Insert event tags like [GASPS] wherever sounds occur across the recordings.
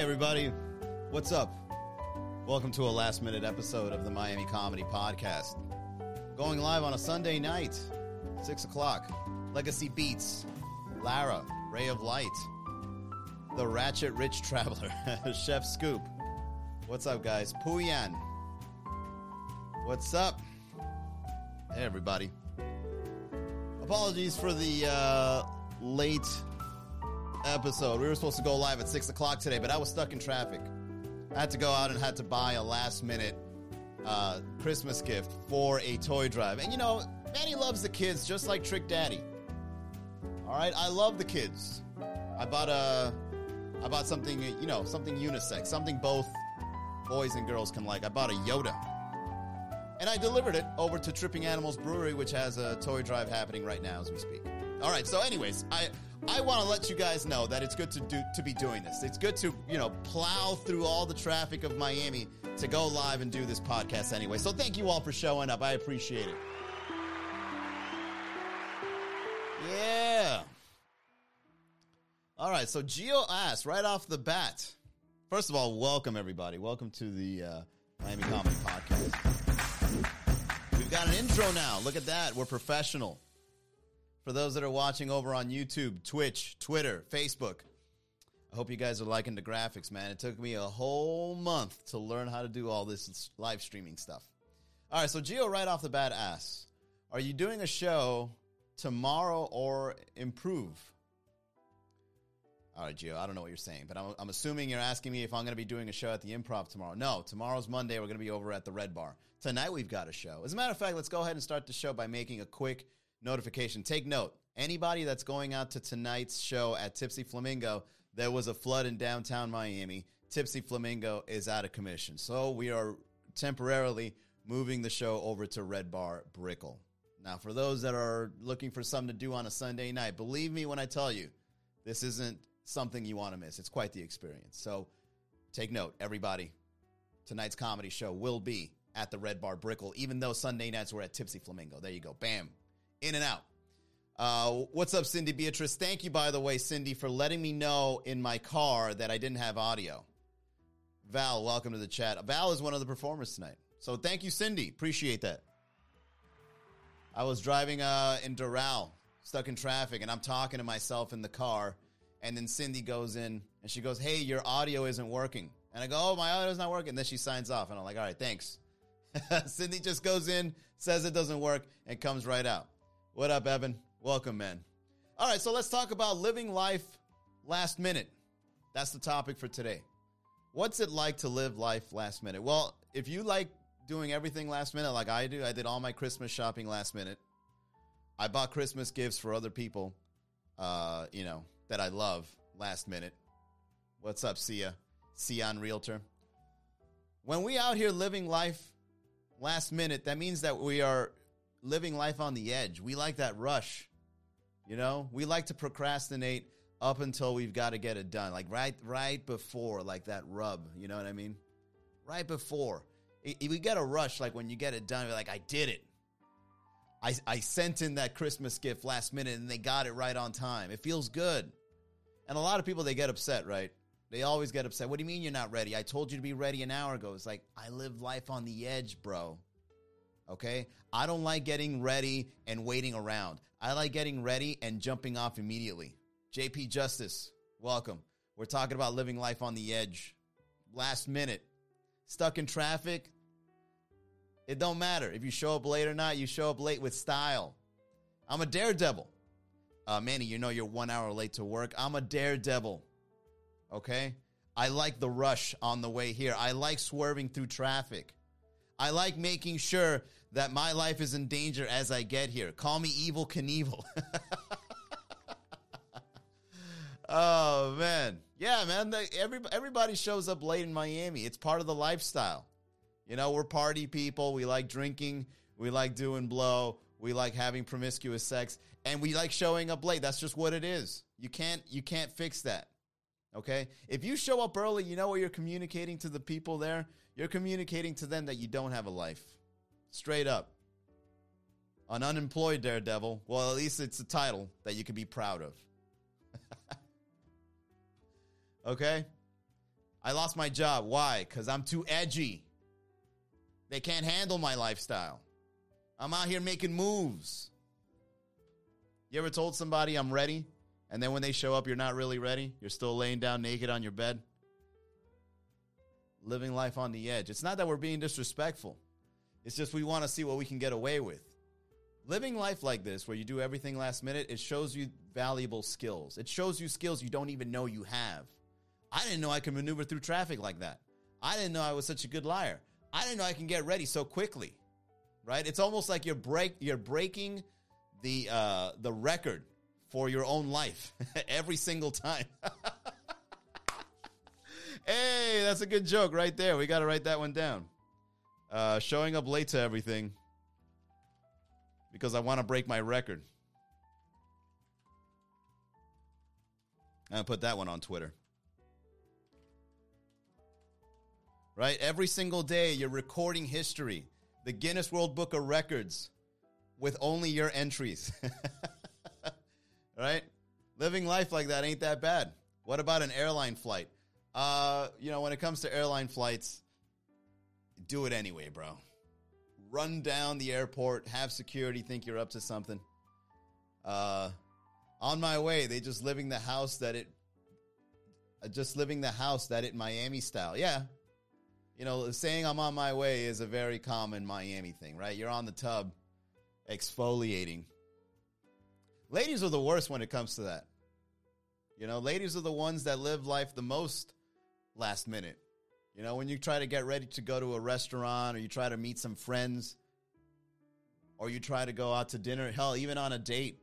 Hey, everybody. What's up? Welcome to a last minute episode of the Miami Comedy Podcast. Going live on a Sunday night, 6 o'clock. Legacy Beats, Lara, Ray of Light, The Ratchet Rich Traveler, [LAUGHS] Chef Scoop. What's up, guys? Puyan. What's up? Hey, everybody. Apologies for the uh, late episode. We were supposed to go live at 6 o'clock today, but I was stuck in traffic. I had to go out and had to buy a last minute uh, Christmas gift for a toy drive. And you know, Manny loves the kids just like Trick Daddy. All right, I love the kids. I bought a, I bought something, you know, something unisex, something both boys and girls can like. I bought a Yoda. And I delivered it over to Tripping Animals Brewery, which has a toy drive happening right now as we speak. All right, so anyways, I I want to let you guys know that it's good to do to be doing this. It's good to, you know, plow through all the traffic of Miami to go live and do this podcast anyway. So thank you all for showing up. I appreciate it. Yeah. All right, so Geo asked right off the bat. First of all, welcome everybody. Welcome to the uh, Miami Comedy Podcast. We've got an intro now. Look at that. We're professional. For those that are watching over on YouTube, Twitch, Twitter, Facebook, I hope you guys are liking the graphics, man. It took me a whole month to learn how to do all this live streaming stuff. All right, so Geo right off the bat asks, are you doing a show tomorrow or improve? All right, Geo, I don't know what you're saying, but I'm, I'm assuming you're asking me if I'm going to be doing a show at the improv tomorrow. No, tomorrow's Monday. We're going to be over at the Red Bar. Tonight, we've got a show. As a matter of fact, let's go ahead and start the show by making a quick notification. Take note anybody that's going out to tonight's show at Tipsy Flamingo, there was a flood in downtown Miami. Tipsy Flamingo is out of commission. So we are temporarily moving the show over to Red Bar Brickell. Now, for those that are looking for something to do on a Sunday night, believe me when I tell you, this isn't something you want to miss. It's quite the experience. So take note, everybody. Tonight's comedy show will be at the Red Bar Brickell, even though Sunday nights we're at Tipsy Flamingo. There you go. Bam. In and out. Uh, what's up, Cindy Beatrice? Thank you, by the way, Cindy, for letting me know in my car that I didn't have audio. Val, welcome to the chat. Val is one of the performers tonight. So thank you, Cindy. Appreciate that. I was driving uh, in Doral, stuck in traffic, and I'm talking to myself in the car. And then Cindy goes in and she goes, Hey, your audio isn't working. And I go, Oh, my audio's not working. And then she signs off. And I'm like, All right, thanks. [LAUGHS] Cindy just goes in, says it doesn't work, and comes right out. What up, Evan? Welcome, man. All right, so let's talk about living life last minute. That's the topic for today. What's it like to live life last minute? Well, if you like doing everything last minute like I do, I did all my Christmas shopping last minute. I bought Christmas gifts for other people, uh, you know, that I love last minute. What's up, Sia? Sion Realtor. When we out here living life last minute, that means that we are living life on the edge. We like that rush. You know, we like to procrastinate up until we've got to get it done. Like right right before like that rub, you know what I mean? Right before. We get a rush like when you get it done, you're like I did it. I I sent in that Christmas gift last minute and they got it right on time. It feels good. And a lot of people they get upset, right? They always get upset. What do you mean you're not ready? I told you to be ready an hour ago. It's like I live life on the edge, bro. Okay? I don't like getting ready and waiting around. I like getting ready and jumping off immediately. JP Justice, welcome. We're talking about living life on the edge. Last minute. Stuck in traffic. It don't matter. If you show up late or not, you show up late with style. I'm a daredevil. Uh, Manny, you know you're one hour late to work. I'm a daredevil. Okay? I like the rush on the way here. I like swerving through traffic. I like making sure that my life is in danger as I get here. Call me Evel Knievel. [LAUGHS] oh man, yeah, man. The, every, everybody shows up late in Miami. It's part of the lifestyle. You know, we're party people. We like drinking. We like doing blow. We like having promiscuous sex, and we like showing up late. That's just what it is. You can't you can't fix that. Okay? If you show up early, you know what you're communicating to the people there? You're communicating to them that you don't have a life. Straight up. An unemployed daredevil. Well, at least it's a title that you can be proud of. [LAUGHS] okay? I lost my job. Why? Because I'm too edgy. They can't handle my lifestyle. I'm out here making moves. You ever told somebody I'm ready? And then when they show up, you're not really ready? You're still laying down naked on your bed? Living life on the edge. It's not that we're being disrespectful, it's just we want to see what we can get away with. Living life like this, where you do everything last minute, it shows you valuable skills. It shows you skills you don't even know you have. I didn't know I could maneuver through traffic like that. I didn't know I was such a good liar. I didn't know I can get ready so quickly. Right? It's almost like you're break you're breaking the uh, the record for your own life [LAUGHS] every single time. [LAUGHS] hey, that's a good joke right there. We got to write that one down. Uh, showing up late to everything because I want to break my record. I put that one on Twitter. Right? Every single day, you're recording history, the Guinness World Book of Records, with only your entries. [LAUGHS] right? Living life like that ain't that bad. What about an airline flight? Uh, you know, when it comes to airline flights, do it anyway, bro. Run down the airport, have security think you're up to something. Uh, on my way, they just living the house that it, uh, just living the house that it Miami style. Yeah, you know, saying I'm on my way is a very common Miami thing, right? You're on the tub, exfoliating. Ladies are the worst when it comes to that. You know, ladies are the ones that live life the most last minute. You know, when you try to get ready to go to a restaurant or you try to meet some friends or you try to go out to dinner, hell, even on a date,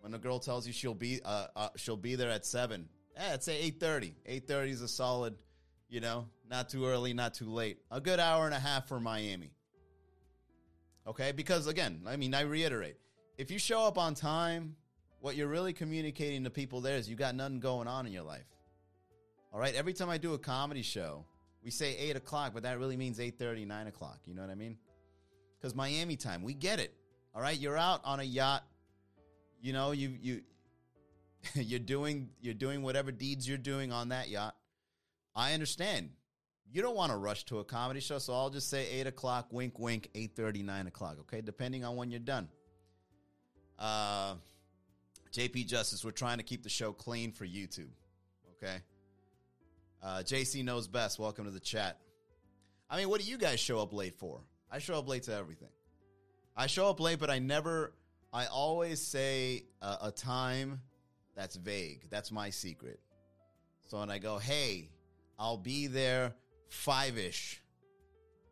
when a girl tells you she'll be uh, uh, she'll be there at seven, eh, it's say eight thirty. Eight thirty is a solid, you know, not too early, not too late. A good hour and a half for Miami. Okay, because again, I mean, I reiterate, if you show up on time, what you're really communicating to people there is you got nothing going on in your life. All right. Every time I do a comedy show, we say eight o'clock, but that really means 8 9 o'clock. You know what I mean? Because Miami time, we get it. All right. You're out on a yacht. You know, you you [LAUGHS] you're doing you're doing whatever deeds you're doing on that yacht. I understand. You don't want to rush to a comedy show, so I'll just say eight o'clock, wink, wink, 8 9 o'clock, okay? Depending on when you're done. Uh JP Justice, we're trying to keep the show clean for YouTube. Okay. Uh, JC knows best. Welcome to the chat. I mean, what do you guys show up late for? I show up late to everything. I show up late, but I never, I always say a, a time that's vague. That's my secret. So when I go, hey, I'll be there five ish.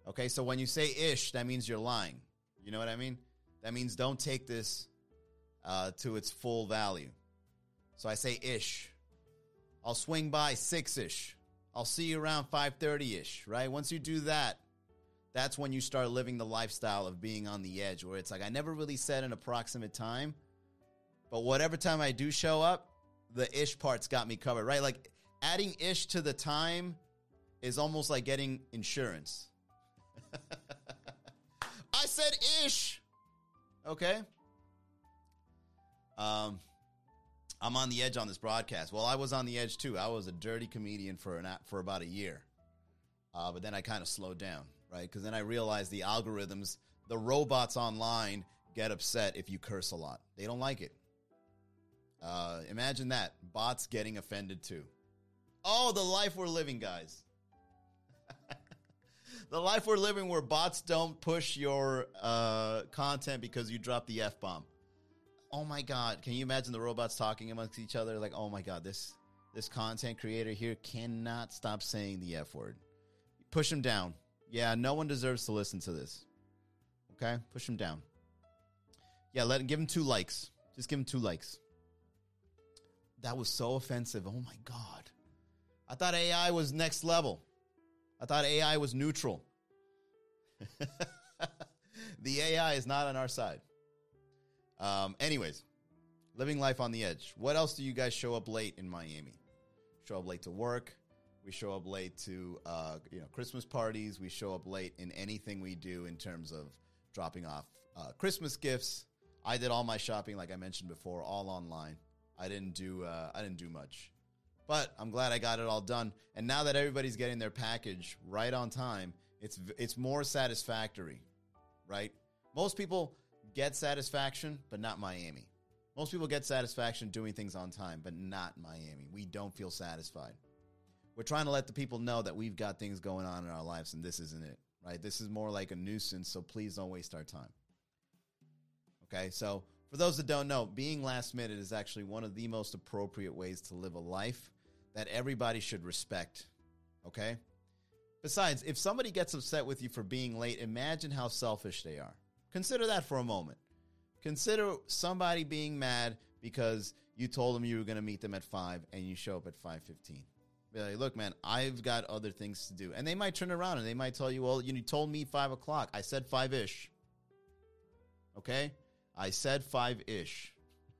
Okay, so when you say ish, that means you're lying. You know what I mean? That means don't take this uh, to its full value. So I say ish. I'll swing by six ish. I'll see you around 5:30 ish, right? Once you do that, that's when you start living the lifestyle of being on the edge where it's like I never really set an approximate time, but whatever time I do show up, the ish part's got me covered, right? Like adding ish to the time is almost like getting insurance. [LAUGHS] I said ish. Okay? Um I'm on the edge on this broadcast. Well, I was on the edge too. I was a dirty comedian for an for about a year, uh, but then I kind of slowed down, right? Because then I realized the algorithms, the robots online get upset if you curse a lot. They don't like it. Uh, imagine that bots getting offended too. Oh, the life we're living, guys. [LAUGHS] the life we're living where bots don't push your uh, content because you drop the f bomb oh my god, can you imagine the robots talking amongst each other? Like, oh my god, this this content creator here cannot stop saying the F word. Push him down. Yeah, no one deserves to listen to this. Okay? Push him down. Yeah, let him give him two likes. Just give him two likes. That was so offensive. Oh my god. I thought AI was next level. I thought AI was neutral. [LAUGHS] the AI is not on our side. Um, anyways, living life on the edge. What else do you guys show up late in Miami? Show up late to work. We show up late to uh, you know Christmas parties. We show up late in anything we do in terms of dropping off uh, Christmas gifts. I did all my shopping, like I mentioned before, all online. I didn't do uh, I didn't do much, But I'm glad I got it all done. And now that everybody's getting their package right on time, it's it's more satisfactory, right? Most people get satisfaction, but not Miami. Most people get satisfaction doing things on time, but not Miami. We don't feel satisfied. We're trying to let the people know that we've got things going on in our lives and this isn't it, right? This is more like a nuisance, so please don't waste our time. Okay, so for those that don't know, being last minute is actually one of the most appropriate ways to live a life that everybody should respect. Okay? Besides, if somebody gets upset with you for being late, imagine how selfish they are. Consider that for a moment. Consider somebody being mad because you told them you were going to meet them at 5 and you show up at 5:15. Be like, look, man, I've got other things to do. And they might turn around and they might tell you, well, you told me 5 o'clock. I said 5 ish. Okay? I said 5 ish.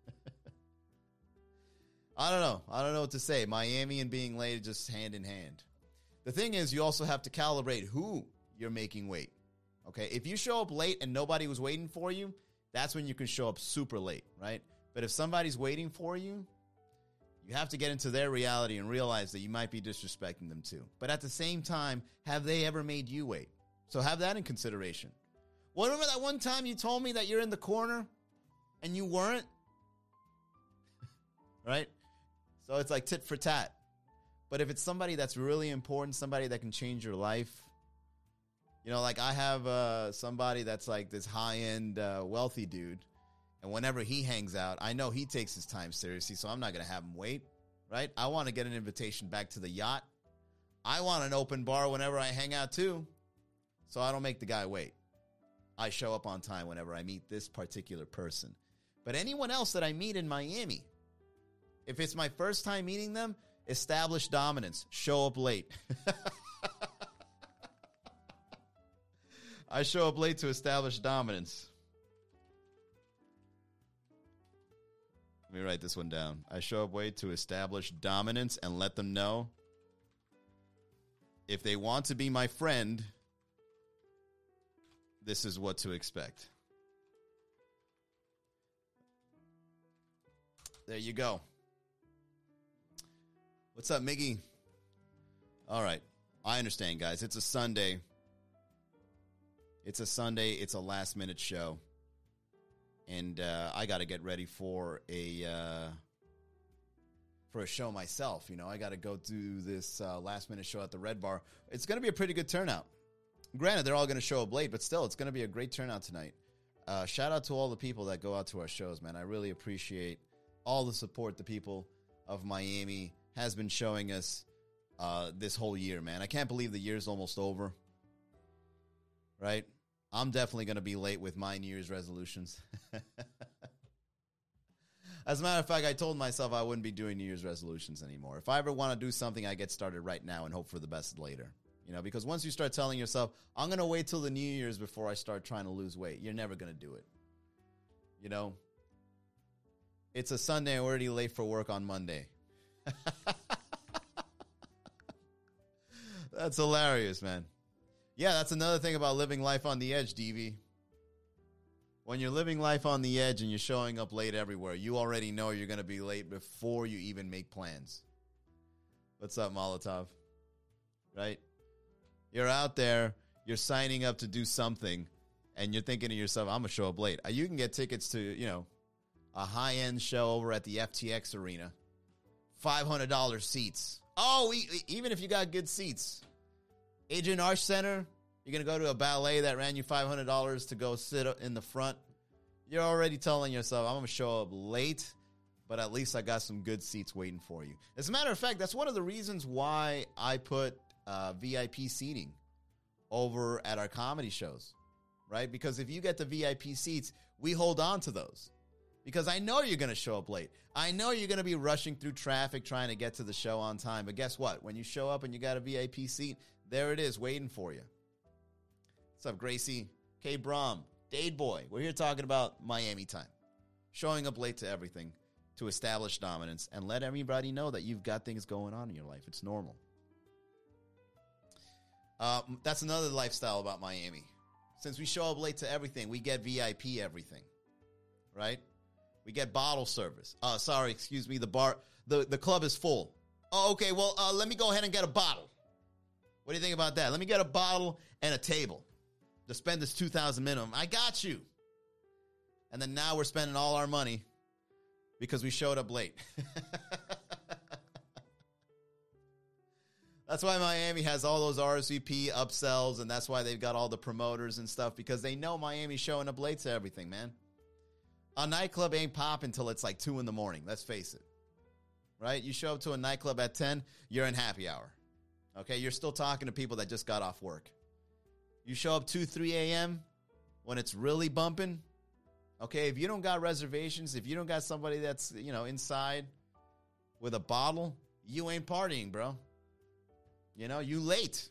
[LAUGHS] I don't know. I don't know what to say. Miami and being late just hand in hand. The thing is, you also have to calibrate who you're making wait. Okay? If you show up late and nobody was waiting for you, that's when you can show up super late, right? But if somebody's waiting for you, you have to get into their reality and realize that you might be disrespecting them too. But at the same time, have they ever made you wait? So have that in consideration. Well, remember that one time you told me that you're in the corner and you weren't? [LAUGHS] right? So it's like tit for tat. But if it's somebody that's really important, somebody that can change your life, you know, like I have uh, somebody that's like this high end uh, wealthy dude, and whenever he hangs out, I know he takes his time seriously, so I'm not to have him wait, right? I want to get an invitation back to the yacht. I want an open bar whenever I hang out too, so I don't make the guy wait. I show up on time whenever I meet this particular person. But anyone else that I meet in Miami, if it's my first time meeting them, establish dominance, show up late. [LAUGHS] I show up late to establish dominance. Let me write this one down. I show up late to establish dominance and let them know if they want to be my friend, this is what to expect. There you go. What's up, Miggy? All right. I understand, guys. It's a Sunday. It's a Sunday. It's a last minute show. And uh, I got to get ready for a. Uh, for a show myself, you know, I got to go do this uh, last minute show at the Red Bar. It's going to be a pretty good turnout. Granted, they're all going to show up late, but still, it's going to be a great turnout tonight. Uh, shout out to all the people that go out to our shows, man. I really appreciate all the support the people of Miami has been showing us uh, this whole year, man. I can't believe the year's almost over. Right? I'm definitely going to be late with my New Year's resolutions. [LAUGHS] As a matter of fact, I told myself I wouldn't be doing New Year's resolutions anymore. If I ever want to do something, I get started right now and hope for the best later. You know, because once you start telling yourself, I'm going to wait till the New Year's before I start trying to lose weight, you're never going to do it. You know, it's a Sunday, already late for work on Monday. [LAUGHS] that's hilarious, man. Yeah, that's another thing about living life on the edge, DV. When you're living life on the edge and you're showing up late everywhere, you already know you're going to be late before you even make plans. What's up, Molotov? Right? You're out there, you're signing up to do something, and you're thinking to yourself, I'm going to show up late. Uh, you can get tickets to, you know, a high end show over at the FTX Arena $500 seats. Oh, even if you got good seats. Adrienne Arsht Center, you're going to go to a ballet that ran you $500 to go sit in the front. You're already telling yourself, I'm going to show up late, but at least I got some good seats waiting for you. As a matter of fact, that's one of the reasons why I put uh, VIP seating over at our comedy shows, right? Because if you get the VIP seats, we hold on to those because I know you're going to show up late. I know you're going to be rushing through traffic trying to get to the show on time. But guess what? When you show up and you got a VIP seat, there it is waiting for you. What's up, Gracie? K. Brom, Dade Boy. We're here talking about Miami time. Showing up late to everything to establish dominance and let everybody know that you've got things going on in your life. It's normal. Uh, that's another lifestyle about Miami. Since we show up late to everything, we get VIP everything, right? We get bottle service. Uh, sorry, excuse me. The bar, the, the club is full. Oh, okay. Well, uh, let me go ahead and get a bottle. What do you think about that? Let me get a bottle and a table to spend this 2000 minimum. I got you. And then now we're spending all our money because we showed up late. [LAUGHS] that's why Miami has all those RSVP upsells, and that's why they've got all the promoters and stuff because they know Miami's showing up late to everything, man. A nightclub ain't popping until it's like 2 in the morning. Let's face it. Right? You show up to a nightclub at 10, you're in happy hour. Okay? You're still talking to people that just got off work. You show up 2, 3 a.m. when it's really bumping, Okay, if you don't got reservations, if you don't got somebody that's, you know, inside with a bottle, you ain't partying, bro. You know, you late.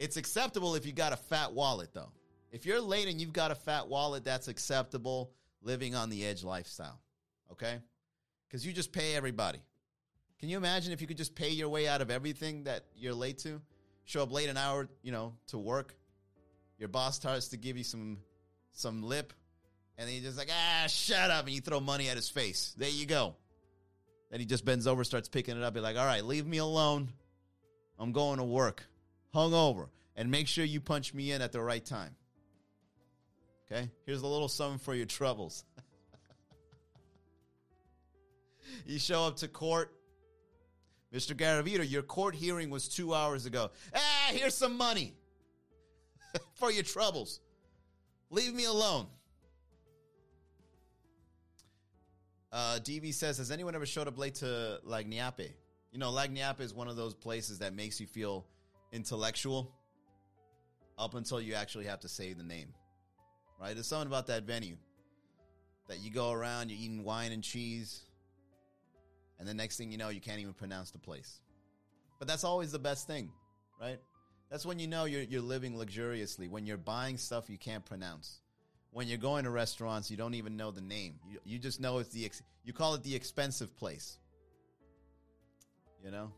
It's acceptable if you got a fat wallet though. If you're late and you've got a fat wallet, that's acceptable living on the edge lifestyle. Okay? Cuz you just pay everybody. Can you imagine if you could just pay your way out of everything that you're late to? Show up late an hour, you know, to work. Your boss starts to give you some some lip and he's just like, ah, shut up. And you throw money at his face. There you go. Then he just bends over, starts picking it up. Be like, all right, leave me alone. I'm going to work. Hung over. And make sure you punch me in at the right time. Okay? Here's a little something for your troubles. [LAUGHS] you show up to court. Mr. Garavito, your court hearing was two hours ago. Ah, here's some money [LAUGHS] for your troubles. Leave me alone. Uh, DV says, has anyone ever showed up late to Lagniappe? You know, Lagniappe is one of those places that makes you feel intellectual up until you actually have to say the name. Right? There's something about that venue that you go around, you're eating wine and cheese, and the next thing you know, you can't even pronounce the place. But that's always the best thing, right? That's when you know you're, you're living luxuriously, when you're buying stuff you can't pronounce when you're going to restaurants, you don't even know the name. You, you just know it's the, ex- you call it the expensive place. You know?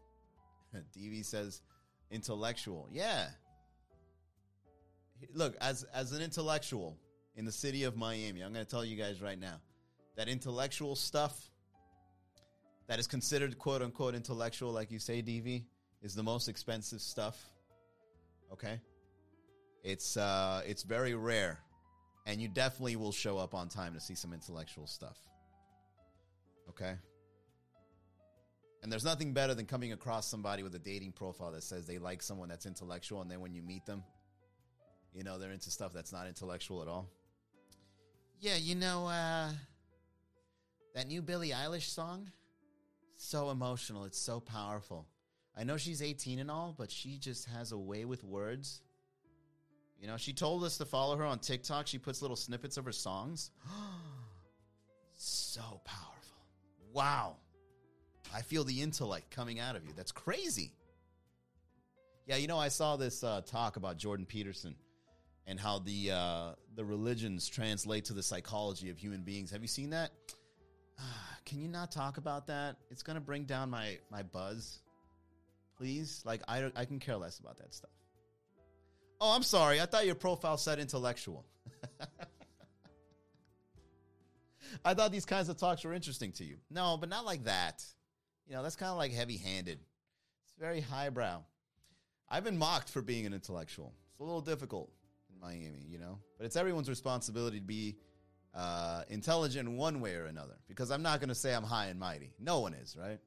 [LAUGHS] DV says intellectual. Yeah. Look, as, as an intellectual in the city of Miami, I'm going to tell you guys right now that intellectual stuff that is considered quote unquote intellectual, like you say, DV, is the most expensive stuff. Okay? It's, uh, it's very rare and you definitely will show up on time to see some intellectual stuff. Okay? And there's nothing better than coming across somebody with a dating profile that says they like someone that's intellectual, and then when you meet them, you know, they're into stuff that's not intellectual at all. Yeah, you know, uh, that new Billie Eilish song? So emotional. It's so powerful. I know she's 18 and all, but she just has a way with words you know, she told us to follow her on TikTok. She puts little snippets of her songs. [GASPS] so powerful. Wow. I feel the intellect coming out of you. That's crazy. Yeah, you know, I saw this uh, talk about Jordan Peterson and how the uh, the religions translate to the psychology of human beings. Have you seen that? [SIGHS] Can you not talk about that? It's to bring down my my buzz. Please, like I I can care less about that stuff. Oh, I'm sorry. I thought your profile said intellectual. [LAUGHS] I thought these kinds of talks were interesting to you. No, but not like that. You know, that's kind of like heavy handed. It's very highbrow. I've been mocked for being an intellectual. It's a little difficult in Miami, you know, but it's everyone's responsibility to be uh, intelligent one way or another because I'm not going to say I'm high and mighty. No one is, right?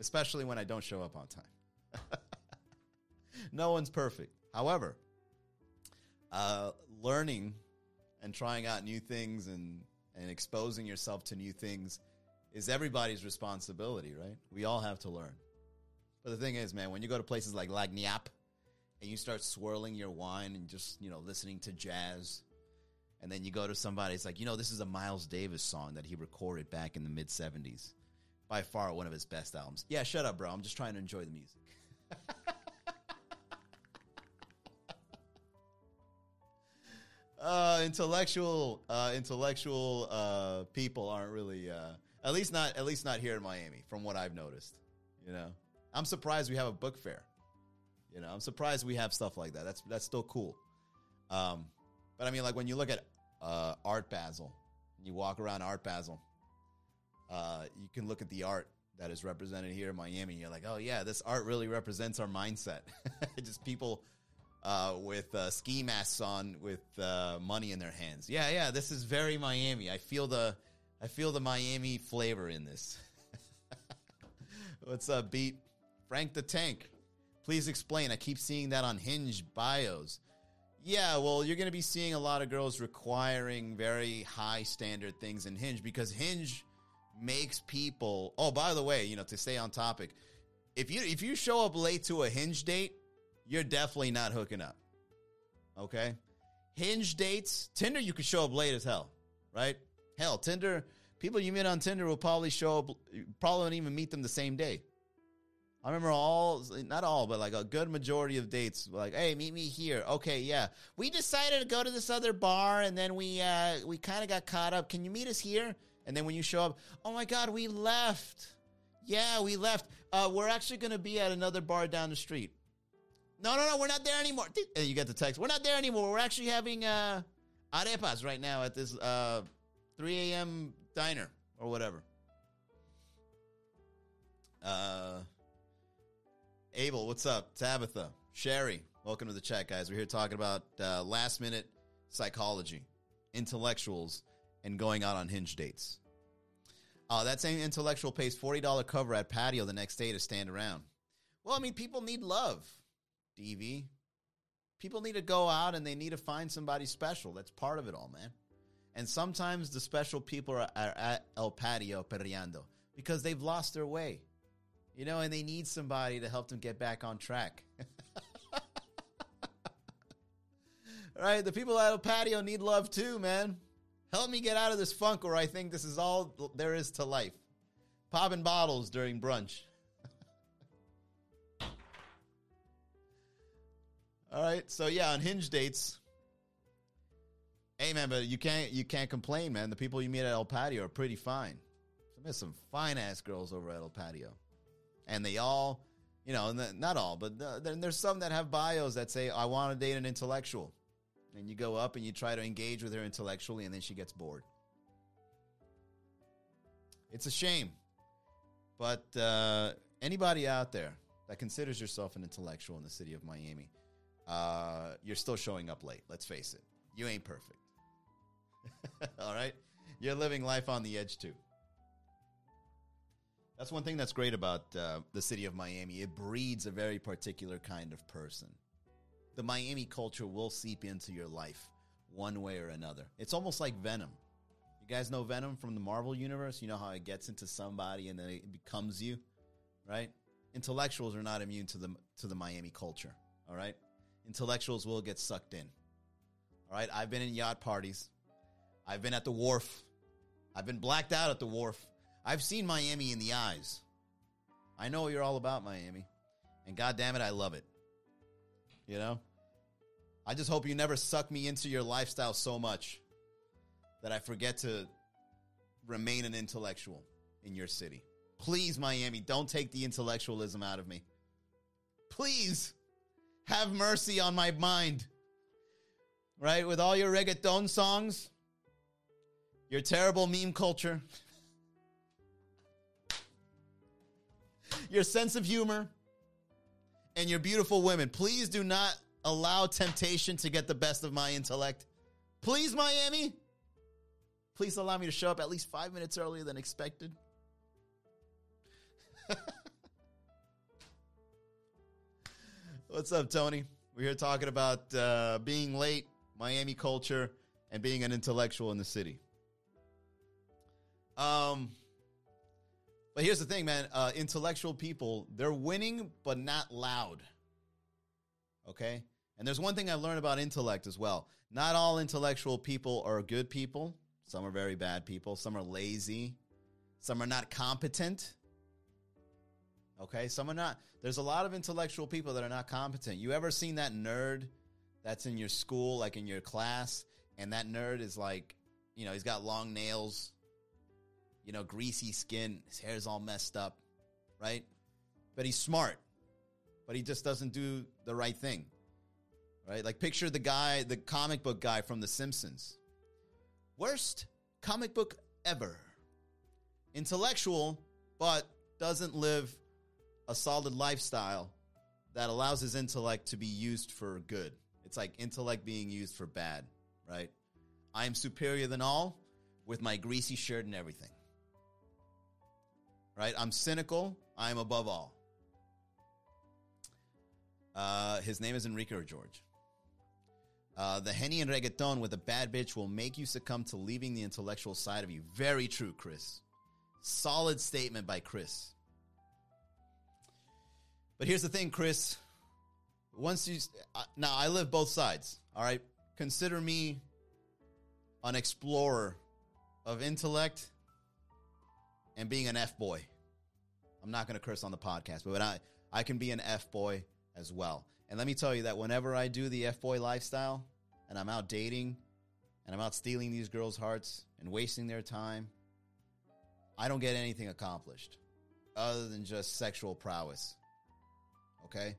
Especially when I don't show up on time. [LAUGHS] no one's perfect. However, uh, learning and trying out new things and, and exposing yourself to new things is everybody's responsibility, right? We all have to learn. But the thing is, man, when you go to places like Lagniappe and you start swirling your wine and just, you know, listening to jazz, and then you go to somebody, it's like, you know, this is a Miles Davis song that he recorded back in the mid 70s. By far one of his best albums. Yeah, shut up, bro. I'm just trying to enjoy the music. [LAUGHS] uh, intellectual, uh, intellectual uh, people aren't really, uh, at least not, at least not here in Miami, from what I've noticed. You know, I'm surprised we have a book fair. You know, I'm surprised we have stuff like that. That's that's still cool. Um, but I mean, like when you look at uh, Art Basel, you walk around Art Basel, uh, you can look at the art that is represented here in Miami. You're like, oh yeah, this art really represents our mindset. [LAUGHS] Just people uh, with uh, ski masks on, with uh, money in their hands. Yeah, yeah, this is very Miami. I feel the, I feel the Miami flavor in this. [LAUGHS] What's up, Beat? Frank the Tank. Please explain. I keep seeing that on Hinge bios. Yeah, well, you're going to be seeing a lot of girls requiring very high standard things in Hinge because Hinge makes people. Oh, by the way, you know, to stay on topic, if you if you show up late to a Hinge date, you're definitely not hooking up. Okay? Hinge dates, Tinder you could show up late as hell, right? Hell, Tinder, people you meet on Tinder will probably show up probably won't even meet them the same day. I remember all, not all, but like a good majority of dates, like, hey, meet me here. Okay, yeah. We decided to go to this other bar, and then we uh, we kind of got caught up. Can you meet us here? And then when you show up, oh my God, we left. Yeah, we left. Uh, we're actually going to be at another bar down the street. No, no, no, we're not there anymore. And you get the text. We're not there anymore. We're actually having uh, arepas right now at this uh, 3 a.m. diner or whatever. Uh, Abel, what's up? Tabitha, Sherry, welcome to the chat, guys. We're here talking about uh, last minute psychology, intellectuals, and going out on hinge dates. Uh, that same intellectual pays $40 cover at patio the next day to stand around. Well, I mean, people need love, DV. People need to go out and they need to find somebody special. That's part of it all, man. And sometimes the special people are, are at El Patio Perreando because they've lost their way you know, and they need somebody to help them get back on track. [LAUGHS] right? The people at El Patio need love too, man. Help me get out of this funk where I think this is all there is to life. Popping bottles during brunch. [LAUGHS] all right, so yeah, on hinge dates. Hey man, but you can't you can't complain, man. The people you meet at El Patio are pretty fine. There's some fine ass girls over at El Patio and they all, you know, not all, but then there's some that have bios that say, I want to date an intellectual. And you go up and you try to engage with her intellectually, and then she gets bored. It's a shame. But uh, anybody out there that considers yourself an intellectual in the city of Miami, uh, you're still showing up late. Let's face it. You ain't perfect. [LAUGHS] All right? You're living life on the edge too. That's one thing that's great about uh, the city of Miami. It breeds a very particular kind of person. The Miami culture will seep into your life one way or another. It's almost like Venom. You guys know Venom from the Marvel universe? You know how it gets into somebody and then it becomes you, right? Intellectuals are not immune to the to the Miami culture, all right? Intellectuals will get sucked in. All right? I've been in yacht parties. I've been at the wharf. I've been blacked out at the wharf. I've seen Miami in the eyes. I know you're all about Miami. And god damn it, I love it. You know? I just hope you never suck me into your lifestyle so much that I forget to remain an intellectual in your city. Please, Miami, don't take the intellectualism out of me. Please have mercy on my mind. Right? With all your reggaeton songs, your terrible meme culture. [LAUGHS] your sense of humor, and your beautiful women. Please do not allow temptation to get the best of my intellect. Please, Miami. Please allow me to show up at least five minutes earlier than expected. [LAUGHS] What's up, Tony? We're here talking about uh, being late, Miami culture, and being an intellectual in the city. Um, but here's the thing, man. Uh, intellectual people, they're winning, but not loud. Okay? And there's one thing I learned about intellect as well. Not all intellectual people are good people. Some are very bad people. Some are lazy. Some are not competent. Okay? Some are not. There's a lot of intellectual people that are not competent. You ever seen that nerd that's in your school, like in your class, and that nerd is like, you know, he's got long nails you know, greasy skin, his hair's all messed up, right? But he's smart, but he just doesn't do the right thing, right? Like, picture the guy, the comic book guy from The Simpsons. Worst comic book ever. Intellectual, but doesn't live a solid lifestyle that allows his intellect to be used for good. It's like intellect being used for bad, right? I am superior than all with my greasy shirt and everything. Right? I'm cynical. I am above all. Uh, his name is Enrique or George. Uh, the Henny and reggaeton with a bad bitch will make you succumb to leaving the intellectual side of you. Very true, Chris. Solid statement by Chris. But here's the thing, Chris. Once you uh, now, I live both sides. All right, consider me an explorer of intellect and being an f boy. I'm not going to curse on the podcast, but I I can be an f boy as well. And let me tell you that whenever I do the f boy lifestyle and I'm out dating and I'm out stealing these girls' hearts and wasting their time, I don't get anything accomplished other than just sexual prowess. Okay?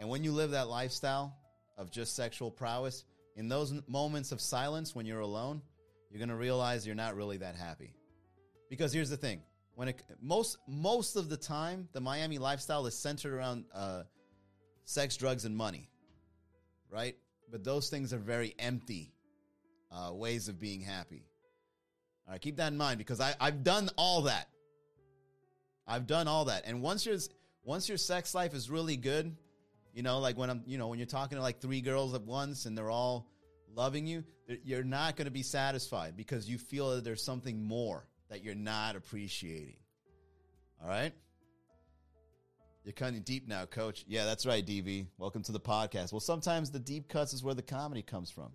And when you live that lifestyle of just sexual prowess, in those moments of silence when you're alone, you're going to realize you're not really that happy. Because here's the thing, when it most most of the time, the Miami lifestyle is centered around uh, sex, drugs, and money, right? But those things are very empty uh, ways of being happy. All right, keep that in mind because I, I've done all that. I've done all that, and once your once your sex life is really good, you know, like when I'm, you know, when you're talking to like three girls at once and they're all loving you, you're not going to be satisfied because you feel that there's something more that you're not appreciating. All right? You're cutting deep now, coach. Yeah, that's right, DV. Welcome to the podcast. Well, sometimes the deep cuts is where the comedy comes from.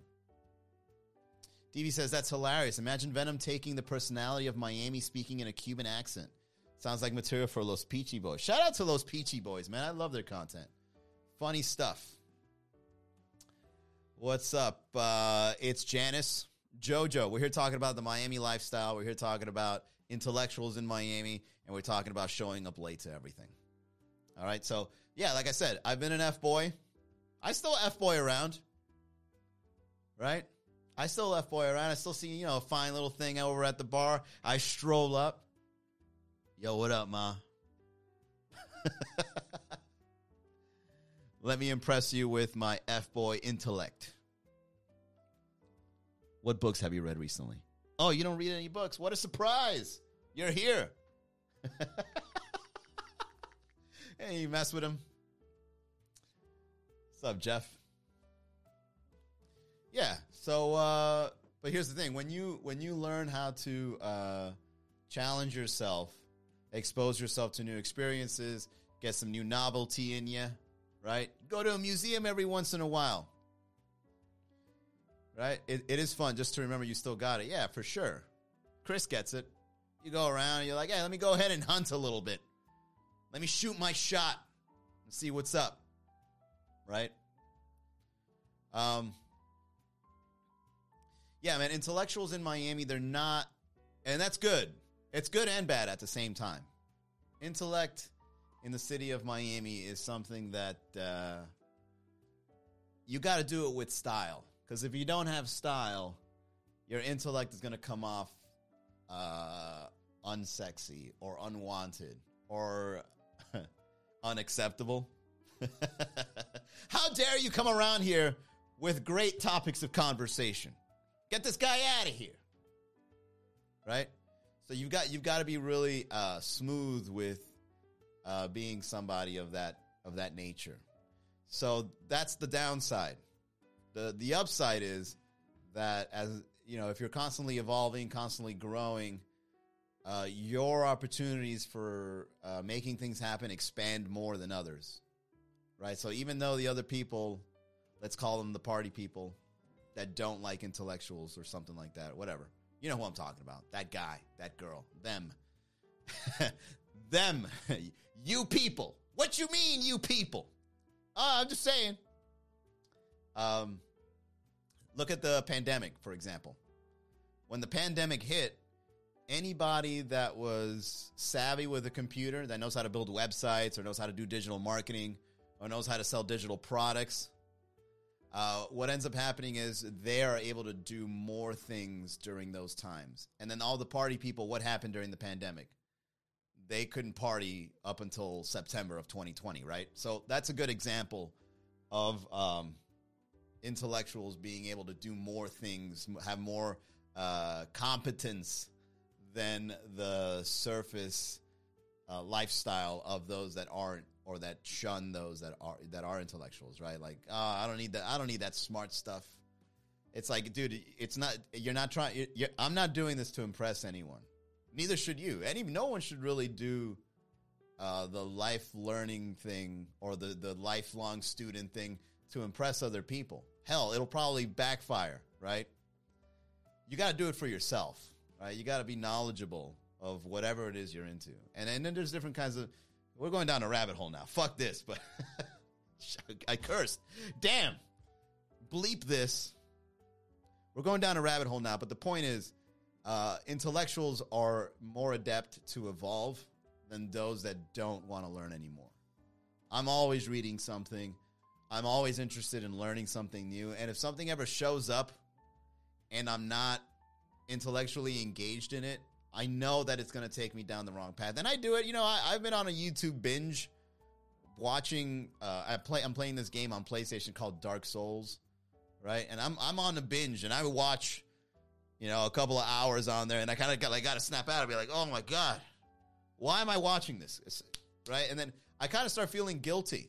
DV says that's hilarious. Imagine Venom taking the personality of Miami speaking in a Cuban accent. Sounds like material for Los Pichy Boys. Shout out to Los Pichy Boys, man. I love their content. Funny stuff. What's up? Uh, it's Janice. Jojo. We're here talking about the Miami lifestyle. We're here talking about intellectuals in Miami, and we're talking about showing up late to everything. All right. So, yeah, like I said, I've been an F boy. I still F boy around. Right? I still F boy around. I still see, you know, a fine little thing over at the bar. I stroll up. Yo, what up, ma? [LAUGHS] Let me impress you with my F boy intellect. What books have you read recently? Oh, you don't read any books. What a surprise. You're here. [LAUGHS] hey, you mess with him. What's up, Jeff? Yeah. So, uh, but here's the thing: when you when you learn how to uh, challenge yourself, expose yourself to new experiences, get some new novelty in you, right? Go to a museum every once in a while. Right? It, it is fun just to remember you still got it. Yeah, for sure. Chris gets it. You go around, you're like, hey, let me go ahead and hunt a little bit. Let me shoot my shot and see what's up. Right? Um, yeah, man, intellectuals in Miami, they're not, and that's good. It's good and bad at the same time. Intellect in the city of Miami is something that uh, you got to do it with style. Because if you don't have style, your intellect is going to come off uh, unsexy or unwanted or [LAUGHS] unacceptable. [LAUGHS] How dare you come around here with great topics of conversation? Get this guy out of here. Right? So you've got you've got to be really uh, smooth with uh, being somebody of that of that nature. So that's the downside. The The upside is that as you know, if you're constantly evolving, constantly growing, uh, your opportunities for uh, making things happen expand more than others, right? So even though the other people, let's call them the party people, that don't like intellectuals or something like that, whatever you know who I'm talking about. That guy, that girl, them. [LAUGHS] them. [LAUGHS] you people. What you mean, you people? Uh, I'm just saying. Um, look at the pandemic, for example. When the pandemic hit, anybody that was savvy with a computer, that knows how to build websites or knows how to do digital marketing or knows how to sell digital products, uh, what ends up happening is they are able to do more things during those times. And then all the party people, what happened during the pandemic? they couldn't party up until September of 2020, right? So that's a good example of um, intellectuals being able to do more things, have more uh, competence than the surface uh, lifestyle of those that aren't or that shun those that are that are intellectuals, right? Like, oh, I don't need that. I don't need that smart stuff. It's like, dude, it's not. You're not trying. You're, I'm not doing this to impress anyone. Neither should you. Any no one should really do uh, the life learning thing or the the lifelong student thing to impress other people. Hell, it'll probably backfire, right? You got to do it for yourself, right? You got to be knowledgeable of whatever it is you're into. And, and then there's different kinds of. We're going down a rabbit hole now. Fuck this, but [LAUGHS] I cursed. Damn. Bleep this. We're going down a rabbit hole now, but the point is uh, intellectuals are more adept to evolve than those that don't want to learn anymore. I'm always reading something. I'm always interested in learning something new. And if something ever shows up and I'm not intellectually engaged in it, I know that it's going to take me down the wrong path. And I do it. You know, I, have been on a YouTube binge watching. Uh, I play. I'm playing this game on PlayStation called Dark Souls, right? And I'm I'm on a binge, and I watch, you know, a couple of hours on there, and I kind of got like got to snap out and be like, oh my god, why am I watching this? right? And then I kind of start feeling guilty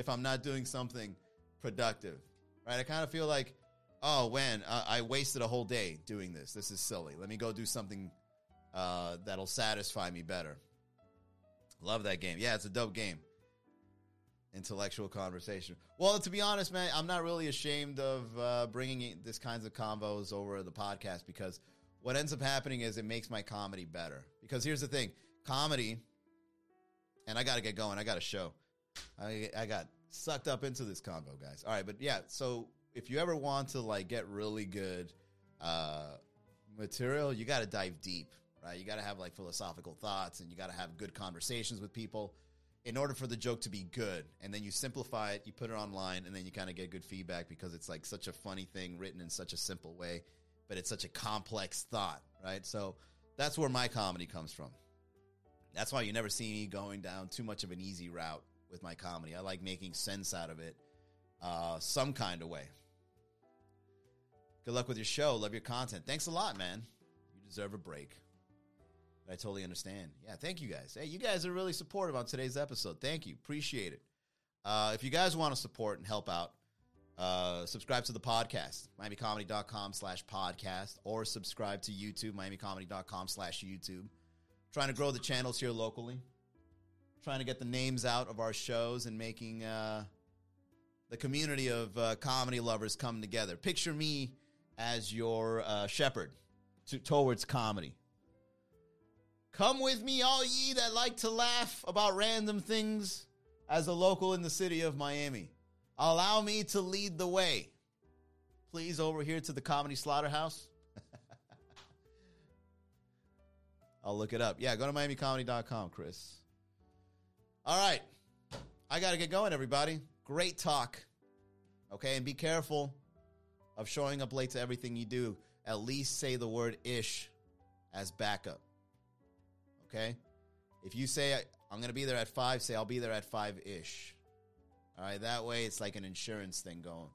if I'm not doing something productive, right? I kind of feel like, oh, when uh, I wasted a whole day doing this. This is silly. Let me go do something uh, that'll satisfy me better. Love that game. Yeah, it's a dope game. Intellectual conversation. Well, to be honest, man, I'm not really ashamed of uh, bringing this kinds of combos over the podcast because what ends up happening is it makes my comedy better. Because here's the thing, comedy, and I got to get going. I got a show. I I got sucked up into this convo, guys. All right, but yeah. So if you ever want to like get really good uh, material, you got to dive deep right? You got to have like philosophical thoughts and you got to have good conversations with people in order for the joke to be good. And then you simplify it, you put it online, and then you kind of get good feedback because it's like such a funny thing written in such a simple way, but it's such a complex thought, right? So that's where my comedy comes from. That's why you never see me going down too much of an easy route with my comedy. I like making sense out of it uh, some kind of way. Good luck with your show. Love your content. Thanks a lot, man. You deserve a break. I totally understand. Yeah, thank you guys. Hey, you guys are really supportive on today's episode. Thank you. Appreciate it. Uh, if you guys want to support and help out, uh, subscribe to the podcast, miamicomedy.com slash podcast, or subscribe to YouTube, miamicomedy.com slash YouTube. Trying to grow the channels here locally. Trying to get the names out of our shows and making uh, the community of uh, comedy lovers come together. Picture me as your uh, shepherd to, towards comedy Come with me, all ye that like to laugh about random things as a local in the city of Miami. Allow me to lead the way. Please, over here to the Comedy Slaughterhouse. [LAUGHS] I'll look it up. Yeah, go to miamicomedy.com, Chris. All right. I got to get going, everybody. Great talk. Okay, and be careful of showing up late to everything you do. At least say the word ish as backup. Okay. If you say I'm going to be there at five, say I'll be there at five ish. All right. That way it's like an insurance thing going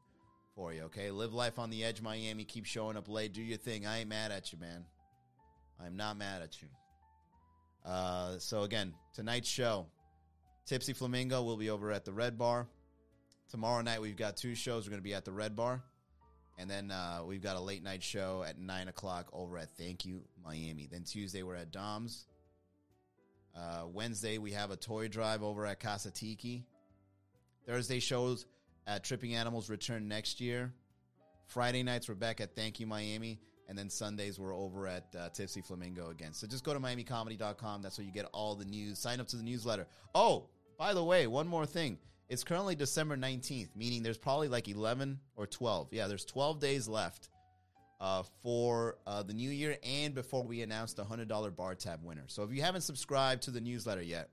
for you. Okay. Live life on the edge, Miami. Keep showing up late. Do your thing. I ain't mad at you, man. I'm not mad at you. Uh, so again, tonight's show, Tipsy Flamingo will be over at the Red Bar. Tomorrow night we've got two shows. We're going to be at the Red Bar, and then uh, we've got a late night show at nine o'clock over at Thank You Miami. Then Tuesday we're at Dom's. Uh, Wednesday, we have a toy drive over at Casa Tiki. Thursday shows at Tripping Animals return next year. Friday nights, we're back at Thank You Miami. And then Sundays, we're over at uh, Tipsy Flamingo again. So just go to MiamiComedy.com. That's where you get all the news. Sign up to the newsletter. Oh, by the way, one more thing. It's currently December 19th, meaning there's probably like 11 or 12. Yeah, there's 12 days left uh, for uh, the new year and before we announce the $100 bar tab winner. So if you haven't subscribed to the newsletter yet,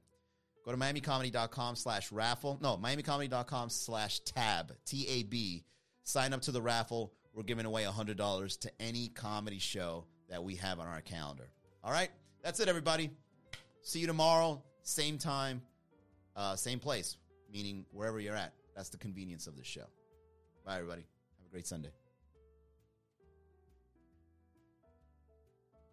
go to miamicomedy.com slash raffle. No, miamicomedy.com slash tab, T A B. Sign up to the raffle. We're giving away $100 to any comedy show that we have on our calendar. All right? That's it, everybody. See you tomorrow, same time, uh, same place, meaning wherever you're at. That's the convenience of the show. Bye, everybody. Have a great Sunday.